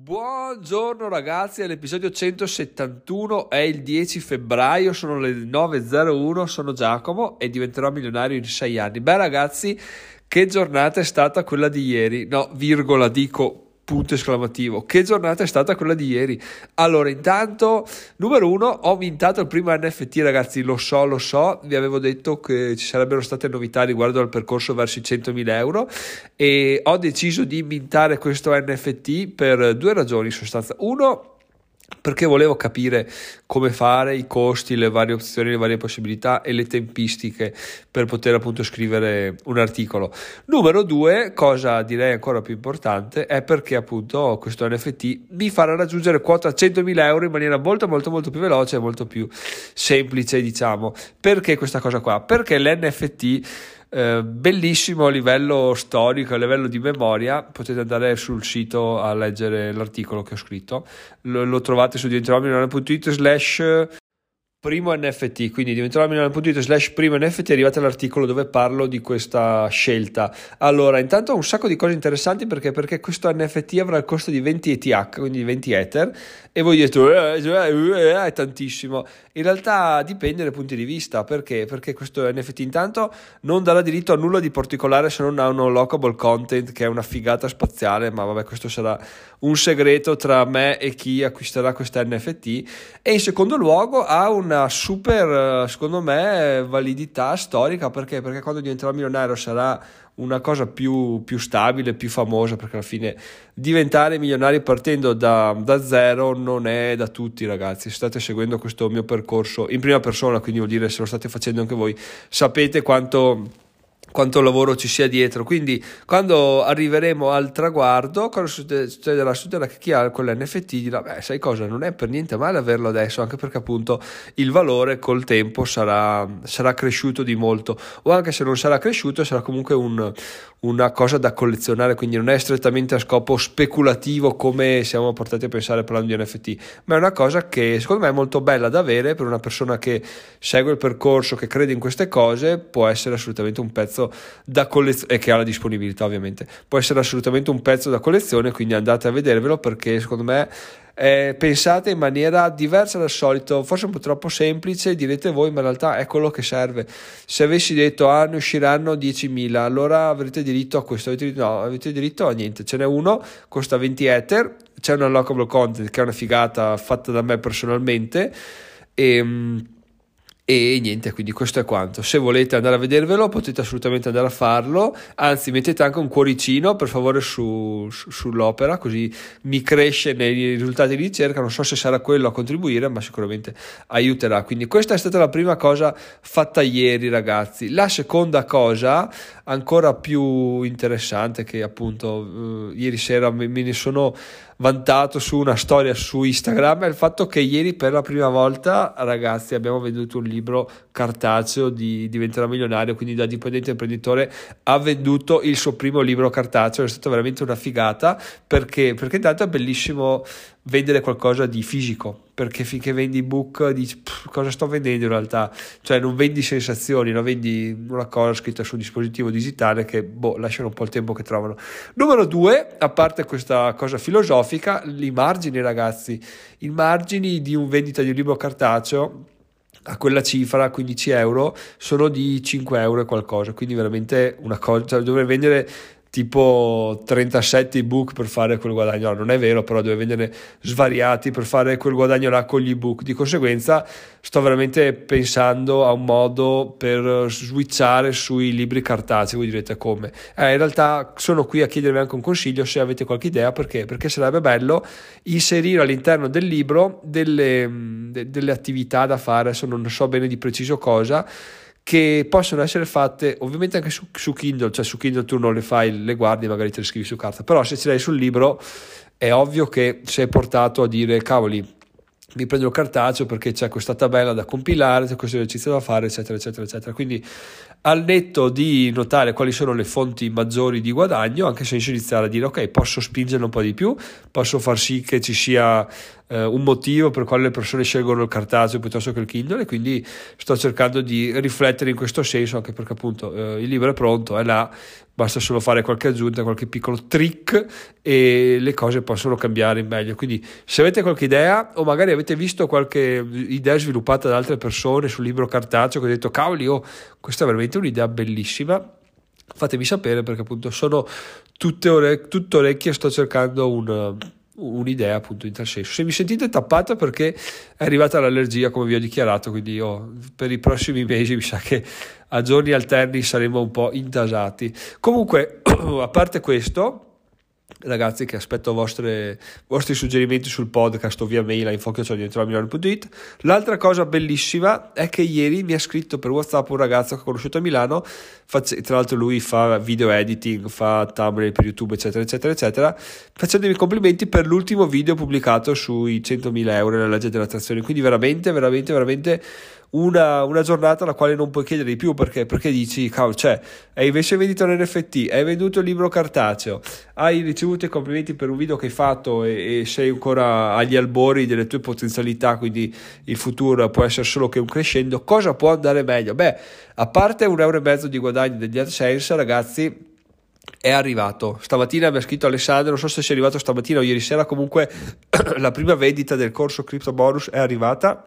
Buongiorno ragazzi, all'episodio 171 è il 10 febbraio, sono le 9.01, sono Giacomo e diventerò milionario in 6 anni. Beh ragazzi, che giornata è stata quella di ieri? No, virgola, dico punto esclamativo. Che giornata è stata quella di ieri? Allora, intanto, numero uno, ho mintato il primo NFT, ragazzi, lo so, lo so, vi avevo detto che ci sarebbero state novità riguardo al percorso verso i 100.000 euro e ho deciso di mintare questo NFT per due ragioni in sostanza. Uno, perché volevo capire come fare i costi, le varie opzioni, le varie possibilità e le tempistiche per poter appunto scrivere un articolo. Numero due, cosa direi ancora più importante, è perché appunto questo NFT mi farà raggiungere quota 100.000 euro in maniera molto molto molto più veloce e molto più semplice diciamo. Perché questa cosa qua? Perché l'NFT eh, bellissimo a livello storico, a livello di memoria. Potete andare sul sito a leggere l'articolo che ho scritto. Lo, lo trovate su diventeromilionario.it slash primo NFT, quindi diventeromilionario.it slash primo NFT arrivate all'articolo dove parlo di questa scelta. Allora, intanto un sacco di cose interessanti perché, perché questo NFT avrà il costo di 20 ETH, quindi 20 Ether, e voi dite, eh, eh, eh, è tantissimo. In realtà dipende dai punti di vista, perché? Perché questo NFT intanto non darà diritto a nulla di particolare se non a un lockable content che è una figata spaziale, ma vabbè questo sarà un segreto tra me e chi acquisterà questa NFT e in secondo luogo ha una super, secondo me, validità storica, perché? Perché quando diventerà milionario sarà una cosa più, più, stabile, più famosa, perché alla fine diventare milionari partendo da, da, zero non è da tutti ragazzi, se state seguendo questo mio percorso in prima persona, quindi vuol dire se lo state facendo anche voi, sapete quanto quanto lavoro ci sia dietro. Quindi, quando arriveremo al traguardo, cosa succederà? Succederà che chi ha quell'NFT dirà: Beh, sai cosa? Non è per niente male averlo adesso, anche perché appunto il valore col tempo sarà, sarà cresciuto di molto, o anche se non sarà cresciuto, sarà comunque un, una cosa da collezionare. Quindi, non è strettamente a scopo speculativo come siamo portati a pensare parlando di NFT, ma è una cosa che secondo me è molto bella da avere per una persona che segue il percorso, che crede in queste cose, può essere assolutamente un pezzo pezzo da collezione e che ha la disponibilità ovviamente può essere assolutamente un pezzo da collezione quindi andate a vedervelo perché secondo me eh, pensate in maniera diversa dal solito, forse un po' troppo semplice, direte voi, ma in realtà è quello che serve. Se avessi detto ah, ne usciranno 10.000, allora avrete diritto a questo, avete diritto, no, avete diritto a niente. Ce n'è uno, costa 20 Ether, c'è un unlockable content che è una figata fatta da me personalmente e ehm, e niente, quindi questo è quanto. Se volete andare a vedervelo, potete assolutamente andare a farlo. Anzi, mettete anche un cuoricino per favore su, su, sull'opera, così mi cresce nei risultati di ricerca. Non so se sarà quello a contribuire, ma sicuramente aiuterà. Quindi, questa è stata la prima cosa fatta ieri, ragazzi. La seconda cosa, ancora più interessante, che appunto uh, ieri sera me, me ne sono vantato su una storia su Instagram è il fatto che ieri per la prima volta, ragazzi, abbiamo venduto un libro cartaceo di Diventerà milionario, quindi da dipendente imprenditore ha venduto il suo primo libro cartaceo, è stata veramente una figata perché, perché intanto è bellissimo vendere qualcosa di fisico perché finché vendi ebook dici cosa sto vendendo in realtà? Cioè non vendi sensazioni no? vendi una cosa scritta su un dispositivo digitale che boh, lasciano un po' il tempo che trovano. Numero due a parte questa cosa filosofica i margini ragazzi. I margini di un vendita di un libro cartaceo a quella cifra, 15 euro, sono di 5 euro e qualcosa, quindi veramente una cosa, cioè dovrei vendere tipo 37 ebook per fare quel guadagno, no, non è vero, però deve vendere svariati per fare quel guadagno là con gli ebook. Di conseguenza sto veramente pensando a un modo per switchare sui libri cartacei, voi direte come. Eh, in realtà sono qui a chiedervi anche un consiglio se avete qualche idea, perché? Perché sarebbe bello inserire all'interno del libro delle, de, delle attività da fare, adesso non so bene di preciso cosa, che possono essere fatte ovviamente anche su, su, Kindle, cioè su Kindle tu non le fai, le guardi, magari te le scrivi su carta, però se ce l'hai sul libro è ovvio che sei portato a dire cavoli, mi prendo il cartaceo perché c'è questa tabella da compilare, c'è questo esercizio da fare, eccetera, eccetera, eccetera. Quindi al netto di notare quali sono le fonti maggiori di guadagno, anche se iniziare a dire ok, posso spingere un po' di più, posso far sì che ci sia eh, un motivo per quale le persone scelgono il cartaceo piuttosto che il Kindle e quindi sto cercando di riflettere in questo senso anche perché appunto eh, il libro è pronto, è là, basta solo fare qualche aggiunta, qualche piccolo trick e le cose possono cambiare in meglio. Quindi se avete qualche idea o magari avete visto qualche idea sviluppata da altre persone sul libro cartaceo che ho detto cavoli, oh, questa è veramente un'idea bellissima fatemi sapere perché appunto sono tutte, ore- tutte orecchie sto cercando un, un'idea appunto in tal senso. Se mi sentite tappata perché è arrivata l'allergia come vi ho dichiarato, quindi io per i prossimi mesi mi sa che a giorni alterni saremo un po' intasati. Comunque, a parte questo, ragazzi che aspetto vostre, vostri suggerimenti sul podcast o via mail a info.it l'altra cosa bellissima è che ieri mi ha scritto per whatsapp un ragazzo che ho conosciuto a Milano. Tra l'altro lui fa video editing fa thumbnail per youtube eccetera eccetera eccetera. Facendomi complimenti per l'ultimo video pubblicato sui 100.000 euro nella legge dell'attrazione quindi veramente veramente veramente una, una, giornata alla quale non puoi chiedere di più perché, perché dici, cavolo, cioè, hai invece vendito un NFT, hai venduto il libro cartaceo, hai ricevuto i complimenti per un video che hai fatto e, e, sei ancora agli albori delle tue potenzialità, quindi il futuro può essere solo che un crescendo, cosa può andare meglio? Beh, a parte un euro e mezzo di guadagno degli AdSense, ragazzi, è arrivato. Stamattina mi ha scritto Alessandro, non so se sia arrivato stamattina o ieri sera, comunque la prima vendita del corso Crypto Bonus è arrivata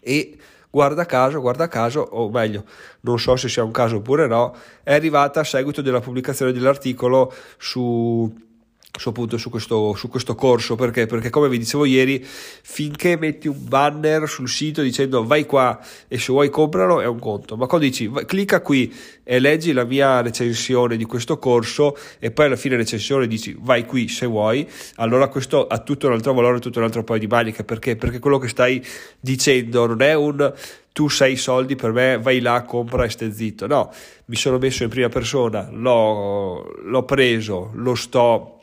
e guarda caso, guarda caso, o meglio, non so se sia un caso oppure no, è arrivata a seguito della pubblicazione dell'articolo su su, appunto, su, questo, su questo corso perché? perché come vi dicevo ieri finché metti un banner sul sito dicendo vai qua e se vuoi compralo è un conto ma quando dici vai, clicca qui e leggi la mia recensione di questo corso e poi alla fine recensione dici vai qui se vuoi allora questo ha tutto un altro valore tutto un altro paio di maniche perché? perché quello che stai dicendo non è un tu sei soldi per me, vai là, compra e stai zitto. No, mi sono messo in prima persona, l'ho, l'ho preso, lo sto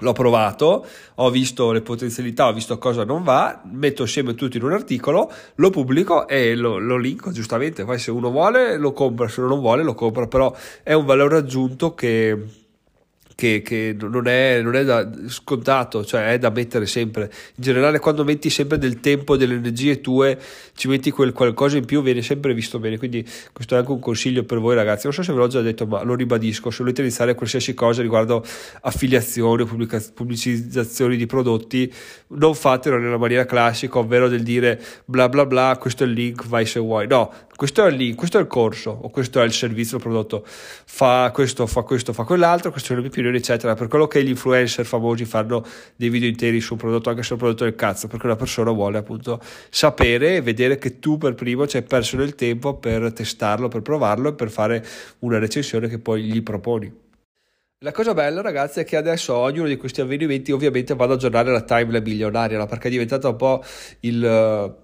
l'ho provato, ho visto le potenzialità, ho visto cosa non va, metto assieme tutto in un articolo, lo pubblico e lo, lo linko giustamente, poi se uno vuole lo compra, se uno non vuole lo compra, però è un valore aggiunto che che, che non, è, non, è, da scontato, cioè è da mettere sempre. In generale, quando metti sempre del tempo, delle energie tue, ci metti quel qualcosa in più, viene sempre visto bene. Quindi, questo è anche un consiglio per voi, ragazzi. Non so se ve l'ho già detto, ma lo ribadisco: se volete iniziare qualsiasi cosa riguardo affiliazioni o pubblicizzazioni di prodotti, non fatelo nella maniera classica, ovvero del dire bla bla bla, questo è il link, vai se vuoi. No, questo è il link, questo è il corso o questo è il servizio, il prodotto. Fa questo, fa questo, fa quell'altro, questo è il mio opinione, eccetera. Per quello che gli influencer famosi fanno dei video interi su un prodotto, anche se un prodotto del cazzo, perché una persona vuole appunto sapere e vedere che tu per primo ci hai perso del tempo per testarlo, per provarlo e per fare una recensione che poi gli proponi. La cosa bella, ragazzi, è che adesso ognuno di questi avvenimenti ovviamente vado ad aggiornare la timeline milionaria, perché è diventato un po' il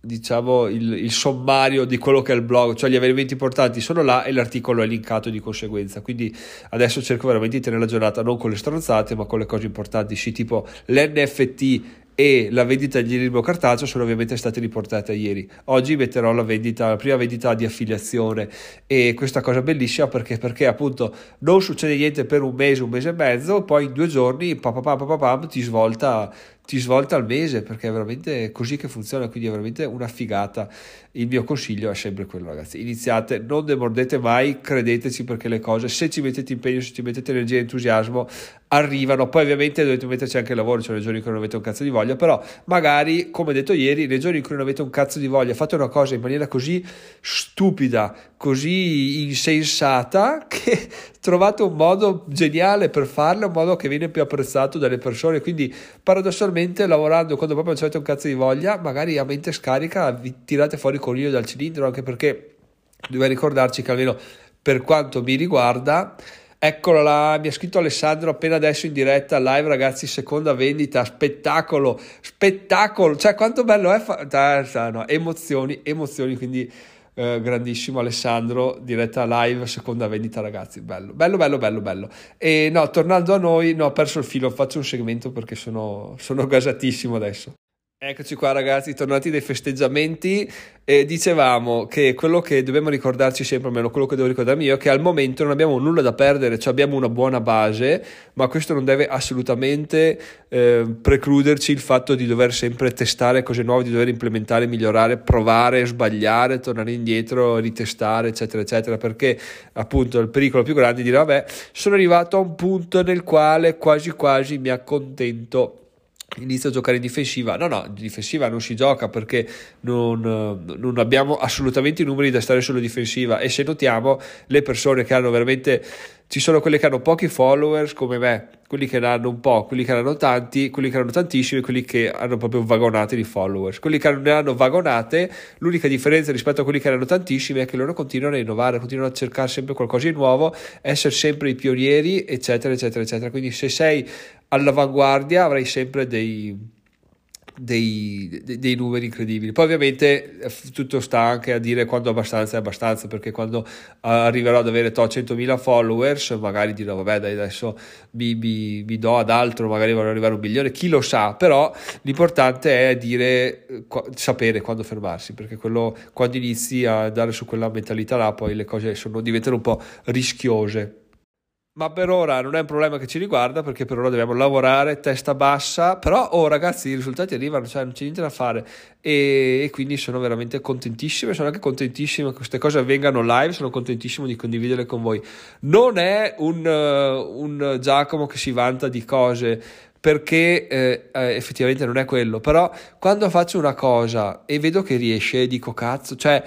diciamo il, il, sommario di quello che è il blog, cioè gli avvenimenti importanti sono là e l'articolo è linkato di conseguenza. Quindi adesso cerco veramente di tenere la giornata non con le stronzate, ma con le cose importanti, sì, tipo l'NFT e la vendita di libro cartaceo sono ovviamente state riportate ieri. Oggi metterò la vendita, la prima vendita di affiliazione e questa cosa bellissima perché, perché appunto non succede niente per un mese, un mese e mezzo, poi in due giorni pam, pam, pam, ti svolta ti svolta al mese perché è veramente così che funziona, quindi è veramente una figata. Il mio consiglio è sempre quello, ragazzi. Iniziate, non demordete mai, credeteci perché le cose, se ci mettete impegno, se ci mettete energia e entusiasmo, arrivano. Poi ovviamente dovete metterci anche il lavoro, cioè nei giorni in cui non avete un cazzo di voglia, però magari, come detto ieri, nei giorni in cui non avete un cazzo di voglia, fate una cosa in maniera così stupida, così insensata, che trovate un modo geniale per farlo, un modo che viene più apprezzato dalle persone. Quindi paradossalmente lavorando quando proprio non avete un cazzo di voglia, magari a mente scarica vi tirate fuori il coniglio dal cilindro, anche perché dobbiamo ricordarci che almeno per quanto mi riguarda Eccolo là, mi ha scritto Alessandro appena adesso in diretta, live ragazzi, seconda vendita, spettacolo, spettacolo, cioè quanto bello è, fa- no, emozioni, emozioni, quindi eh, grandissimo Alessandro, diretta live, seconda vendita ragazzi, bello, bello, bello, bello, bello. E no, tornando a noi, no, ho perso il filo, faccio un segmento perché sono, sono gasatissimo adesso. Eccoci qua ragazzi, tornati dai festeggiamenti. E dicevamo che quello che dobbiamo ricordarci sempre, almeno quello che devo ricordarmi io, è che al momento non abbiamo nulla da perdere, cioè abbiamo una buona base, ma questo non deve assolutamente eh, precluderci il fatto di dover sempre testare cose nuove, di dover implementare, migliorare, provare, sbagliare, tornare indietro, ritestare, eccetera, eccetera, perché appunto il pericolo più grande è dire vabbè, sono arrivato a un punto nel quale quasi quasi mi accontento inizio a giocare in difensiva. No, no, in difensiva non si gioca perché non, non, abbiamo assolutamente i numeri da stare solo difensiva e se notiamo le persone che hanno veramente ci sono quelle che hanno pochi followers come me, quelli che ne hanno un po', quelli che ne hanno tanti, quelli che ne hanno tantissimi, quelli che hanno proprio vagonate di followers. Quelli che ne hanno vagonate, l'unica differenza rispetto a quelli che ne hanno tantissimi è che loro continuano a innovare, continuano a cercare sempre qualcosa di nuovo, essere sempre i pionieri, eccetera, eccetera, eccetera. Quindi se sei all'avanguardia avrai sempre dei dei, dei, numeri incredibili. Poi ovviamente eh, tutto sta anche a dire quando abbastanza è abbastanza, perché quando arriverò ad avere 100.000 followers, magari dirò vabbè dai adesso mi, mi, mi do ad altro, magari vorrò arrivare a un milione, chi lo sa, però l'importante è dire, eh, sapere quando fermarsi, perché quello, quando inizi a andare su quella mentalità là, poi le cose sono, diventano un po' rischiose ma per ora non è un problema che ci riguarda perché per ora dobbiamo lavorare testa bassa. Però oh ragazzi i risultati arrivano cioè non c'è niente da fare. E, e quindi sono veramente contentissimo sono anche contentissimo che queste cose avvengano live sono contentissimo di condividerle con voi. Non è un, uh, un Giacomo che si vanta di cose perché eh, eh, effettivamente non è quello. Però quando faccio una cosa e vedo che riesce dico cazzo cioè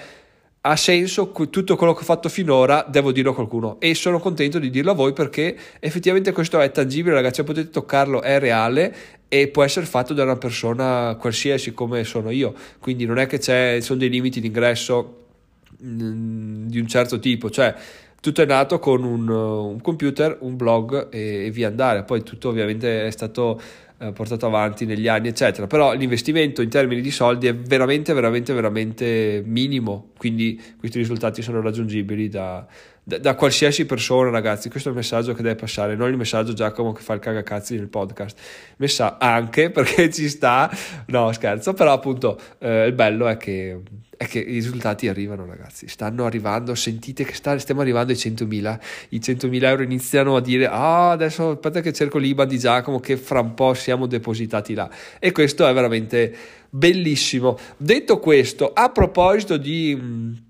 ha senso tutto quello che ho fatto finora, devo dirlo a qualcuno. E sono contento di dirlo a voi perché effettivamente questo è tangibile, ragazzi, potete toccarlo, è reale e può essere fatto da una persona qualsiasi come sono io, quindi non è che ci sono dei limiti d'ingresso mm, di un certo tipo, cioè tutto è nato con un, un computer, un blog e, e via andare, poi tutto ovviamente è stato eh, portato avanti negli anni, eccetera. Però l'investimento in termini di soldi è veramente, veramente, veramente minimo. Quindi questi risultati sono raggiungibili da, da, da qualsiasi persona, ragazzi. Questo è il messaggio che deve passare, non il messaggio Giacomo che fa il cagacazzi nel podcast. Messa anche perché ci sta, no scherzo, però appunto eh, il bello è che è che i risultati arrivano ragazzi, stanno arrivando, sentite che sta, stiamo arrivando ai 100.000, i 100.000 euro iniziano a dire ah adesso aspetta che cerco l'IBAN di Giacomo che fra un po' siamo depositati là. E questo è veramente bellissimo. Detto questo, a proposito di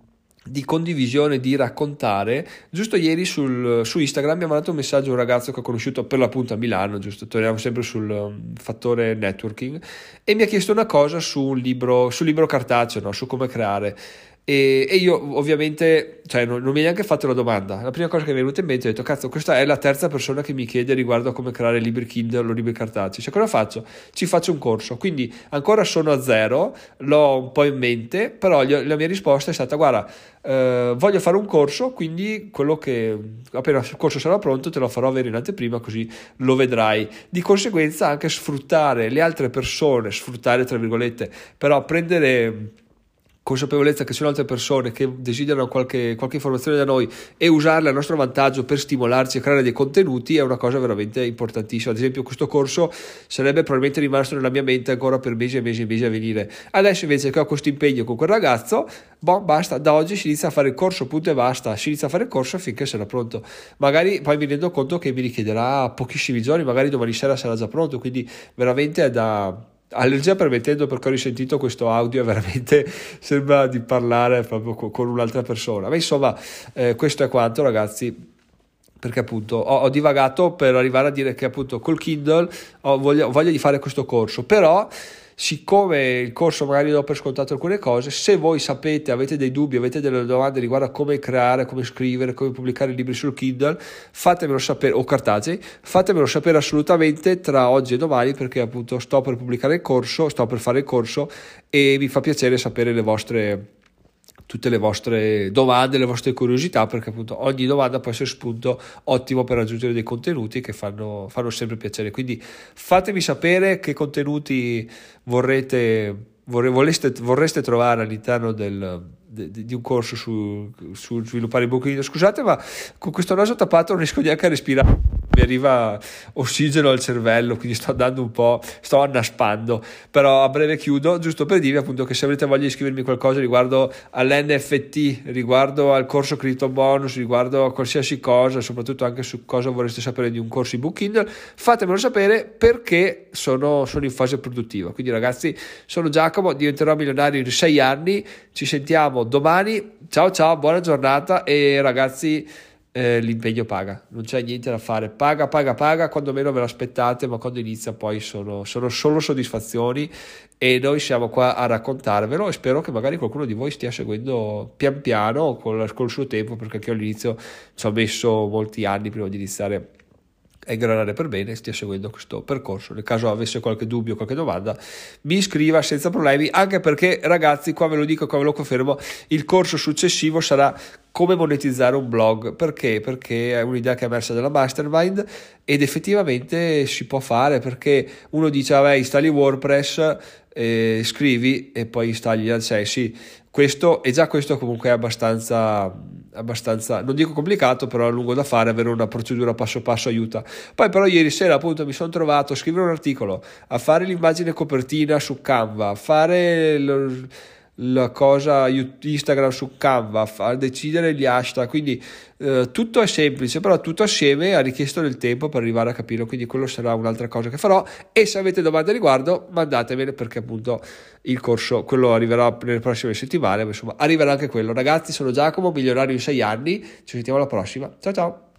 di condivisione, di raccontare. Giusto ieri sul, su Instagram mi ha mandato un messaggio un ragazzo che ho conosciuto per l'appunto a Milano, giusto, torniamo sempre sul um, fattore networking, e mi ha chiesto una cosa su un libro, sul libro cartaceo, no? su come creare. E, e, io ovviamente, cioè non, non, mi hai neanche fatto la domanda. La prima cosa che mi è venuta in mente è detto, cazzo, questa è la terza persona che mi chiede riguardo a come creare libri Kindle o libri cartacei. Cioè cosa faccio? Ci faccio un corso. Quindi ancora sono a zero, l'ho un po' in mente, però gli, la mia risposta è stata, guarda, eh, voglio fare un corso, quindi quello che appena il corso sarà pronto te lo farò avere in anteprima così lo vedrai. Di conseguenza anche sfruttare le altre persone, sfruttare tra virgolette, però prendere consapevolezza che ci sono altre persone che desiderano qualche, qualche, informazione da noi e usarle a nostro vantaggio per stimolarci a creare dei contenuti è una cosa veramente importantissima. Ad esempio, questo corso sarebbe probabilmente rimasto nella mia mente ancora per mesi e mesi e mesi a venire. Adesso, invece, che ho questo impegno con quel ragazzo, boh, basta. Da oggi si inizia a fare il corso, punto e basta. Si inizia a fare il corso finché sarà pronto. Magari poi mi rendo conto che mi richiederà pochissimi giorni, magari domani sera sarà già pronto. Quindi, veramente è da Allergia permettendo, perché ho risentito questo audio, veramente sembra di parlare proprio con un'altra persona. Ma insomma, eh, questo è quanto, ragazzi perché appunto ho, ho, divagato per arrivare a dire che appunto col Kindle ho voglia, ho voglia di fare questo corso, però siccome il corso magari do per scontato alcune cose, se voi sapete, avete dei dubbi, avete delle domande riguardo a come creare, come scrivere, come pubblicare libri sul Kindle, fatemelo sapere, o cartacei, fatemelo sapere assolutamente tra oggi e domani perché appunto sto per pubblicare il corso, sto per fare il corso e mi fa piacere sapere le vostre tutte le vostre domande, le vostre curiosità, perché appunto ogni domanda può essere spunto ottimo per raggiungere dei contenuti che fanno, fanno sempre piacere. Quindi fatemi sapere che contenuti vorrete, vorreste, vorreste trovare all'interno del, de, de, di un corso su, su sviluppare il booking. Scusate, ma con questo naso tappato non riesco neanche a respirare mi arriva ossigeno al cervello, quindi sto andando un po', sto annaspando, però a breve chiudo, giusto per dirvi appunto che se avete voglia di scrivermi qualcosa riguardo all'NFT, riguardo al corso Crypto Bonus, riguardo a qualsiasi cosa, soprattutto anche su cosa vorreste sapere di un corso ebook Kindle, fatemelo sapere perché sono, sono in fase produttiva. Quindi ragazzi, sono Giacomo, diventerò milionario in sei anni, ci sentiamo domani, ciao ciao, buona giornata e ragazzi eh, l'impegno paga, non c'è niente da fare, paga, paga, paga, quando meno ve lo aspettate, ma quando inizia poi sono, sono solo soddisfazioni e noi siamo qua a raccontarvelo e spero che magari qualcuno di voi stia seguendo pian piano col, col suo tempo, perché anche io all'inizio ci ho messo molti anni prima di iniziare a ingranare per bene stia seguendo questo percorso. Nel caso avesse qualche dubbio, qualche domanda, mi scriva senza problemi, anche perché ragazzi, qua ve lo dico, qua ve lo confermo, il corso successivo sarà come monetizzare un blog. Perché? Perché è un'idea che è emersa dalla mastermind ed effettivamente si può fare perché uno dice, vabbè, installi WordPress, eh, scrivi e poi installi gli accessi. Questo, e già questo comunque è abbastanza abbastanza, non dico complicato, però a lungo da fare, avere una procedura passo passo aiuta. Poi però ieri sera appunto mi sono trovato a scrivere un articolo, a fare l'immagine copertina su Canva, a fare lo, la cosa Instagram su Canva, a decidere gli hashtag, quindi eh, tutto è semplice, però tutto assieme ha richiesto del tempo per arrivare a capirlo, quindi quello sarà un'altra cosa che farò e se avete domande riguardo mandatemele perché appunto il corso, quello arriverà nelle prossime settimane, ma insomma arriverà anche quello. Ragazzi, sono Giacomo, milionario in 6 anni, ci sentiamo alla prossima, ciao ciao!